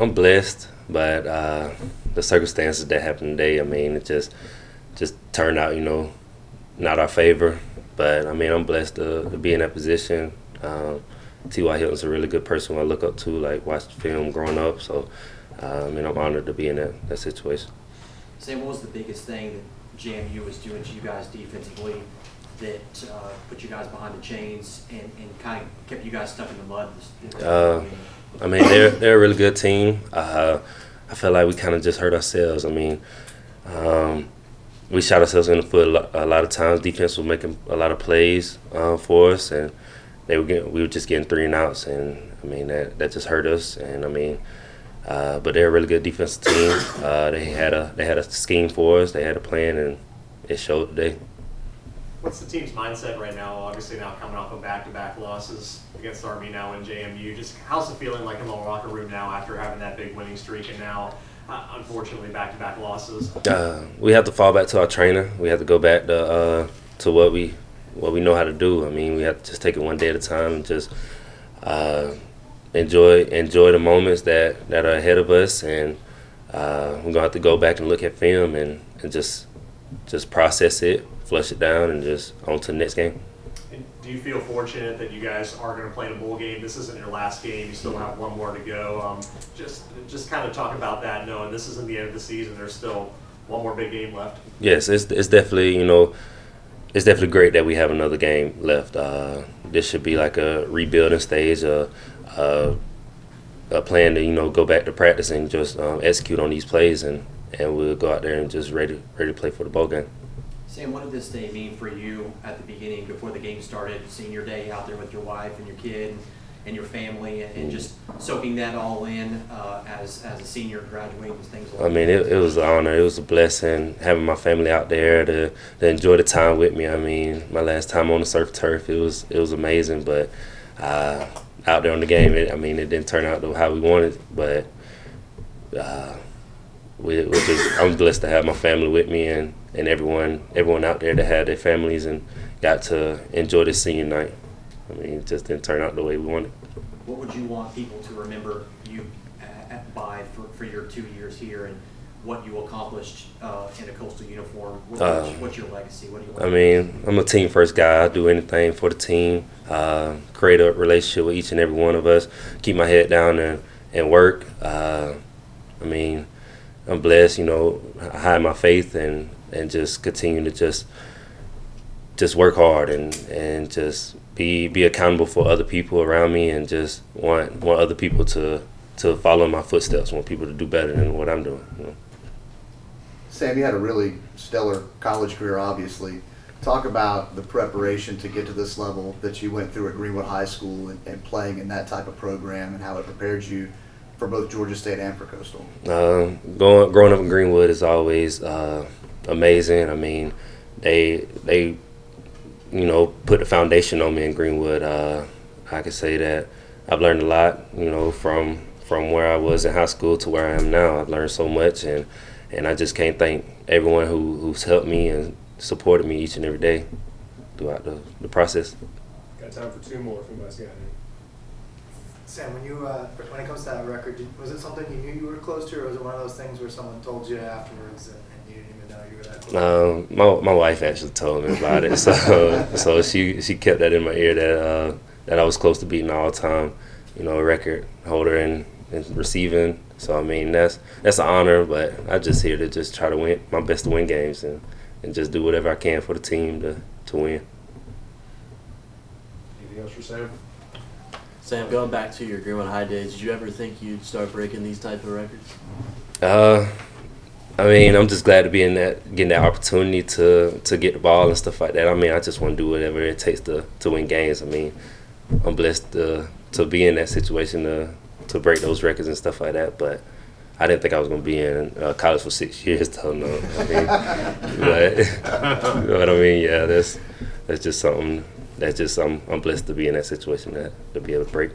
I'm blessed, but uh, the circumstances that happened today, I mean, it just just turned out, you know, not our favor. But I mean, I'm blessed to, to be in that position. Um, T.Y. Hilton's a really good person I look up to, like watched the film growing up. So, uh, I mean, I'm honored to be in that, that situation. Sam, what was the biggest thing that JMU was doing to you guys defensively that uh, put you guys behind the chains and, and kind of kept you guys stuck in the mud? This, this Uh, I mean, they're they're a really good team. Uh, I feel like we kind of just hurt ourselves. I mean, um, we shot ourselves in the foot a lot, of times. Defense was making a lot of plays uh, for us, and they were getting, we were just getting three and outs, and I mean that that just hurt us. And I mean, uh, but they're a really good defensive team. Uh, they had a they had a scheme for us. They had a plan, and it showed today. What's the team's mindset right now? Obviously now coming off of back-to-back losses against Army now and JMU. Just how's the feeling like in the locker room now after having that big winning streak and now, uh, unfortunately, back-to-back losses? Uh, we have to fall back to our trainer. We have to go back to uh, to what we what we know how to do. I mean, we have to just take it one day at a time and just uh, enjoy enjoy the moments that, that are ahead of us. And uh, we're gonna have to go back and look at film and, and just just process it, flush it down, and just on to the next game. And do you feel fortunate that you guys are going to play in a bowl game? This isn't your last game. You still have one more to go. Um, just just kind of talk about that, knowing this isn't the end of the season. There's still one more big game left. Yes, it's it's definitely you know it's definitely great that we have another game left. Uh, this should be like a rebuilding stage, a, a, a plan to you know go back to practice and just um, execute on these plays, and, and we'll go out there and just ready ready to play for the bowl game. Sam, what did this day mean for you at the beginning, before the game started, senior day out there with your wife and your kid and your family, and, just soaking that all in uh, as as a senior graduating and things like I mean, it, it was an honor. It was a blessing having my family out there to, to enjoy the time with me. I mean, my last time on the surf turf, it was it was amazing. But uh, out there on the game, it, I mean, it didn't turn out how we wanted. But uh, we, we just, I'm blessed to have my family with me and, and everyone everyone out there that had their families and got to enjoy this senior night. I mean, it just didn't turn out the way we wanted. What would you want people to remember you uh, at, by for, for your two years here and what you accomplished uh, in a coastal uniform? What, Uh, what's, what's your legacy? What do you want? I mean, I'm a team first guy. I do anything for the team. Uh, create a relationship with each and every one of us. Keep my head down and, and work. Uh, I mean, I'm blessed. You know, I hide my faith and and just continue to just just work hard and and just be be accountable for other people around me and just want want other people to to follow my footsteps. Want people to do better than what I'm doing. You know? Sam, you had a really stellar college career, obviously. Talk about the preparation to get to this level that you went through at Greenwood High School and, and playing in that type of program and how it prepared you for both Georgia State and for Coastal. Um, going growing up in Greenwood is always uh, amazing. I mean, they they you know put the foundation on me in Greenwood. Uh, I could say that I've learned a lot. You know, from from where I was in high school to where I am now. I've learned so much, and and I just can't thank everyone who who's helped me and supported me each and every day throughout the, the process. Got time for two more if anybody's got any. Sam, when you uh, when it comes to that record, did, was it something you knew you were close to, or was it one of those things where someone told you afterwards and, and you didn't even know you were that close? Um, my my wife actually told me about it, so so she she kept that in my ear that uh, that I was close to beating all time, you know, record holder and, and receiving. So I mean that's that's an honor, but I'm just here to just try to win my best to win games and, and just do whatever I can for the team to, to win. Anything else for Sam? Sam, going back to your Greenwood High days, did you ever think you'd start breaking these type of records? Uh, I mean, I'm just glad to be in that, getting that opportunity to to get the ball and stuff like that. I mean, I just want to do whatever it takes to, to win games. I mean, I'm blessed to to be in that situation to to break those records and stuff like that. But I didn't think I was gonna be in uh, college for six years. No. I mean, but, but I mean, yeah, that's that's just something. That's just I'm I'm blessed to be in that situation that to be able to break.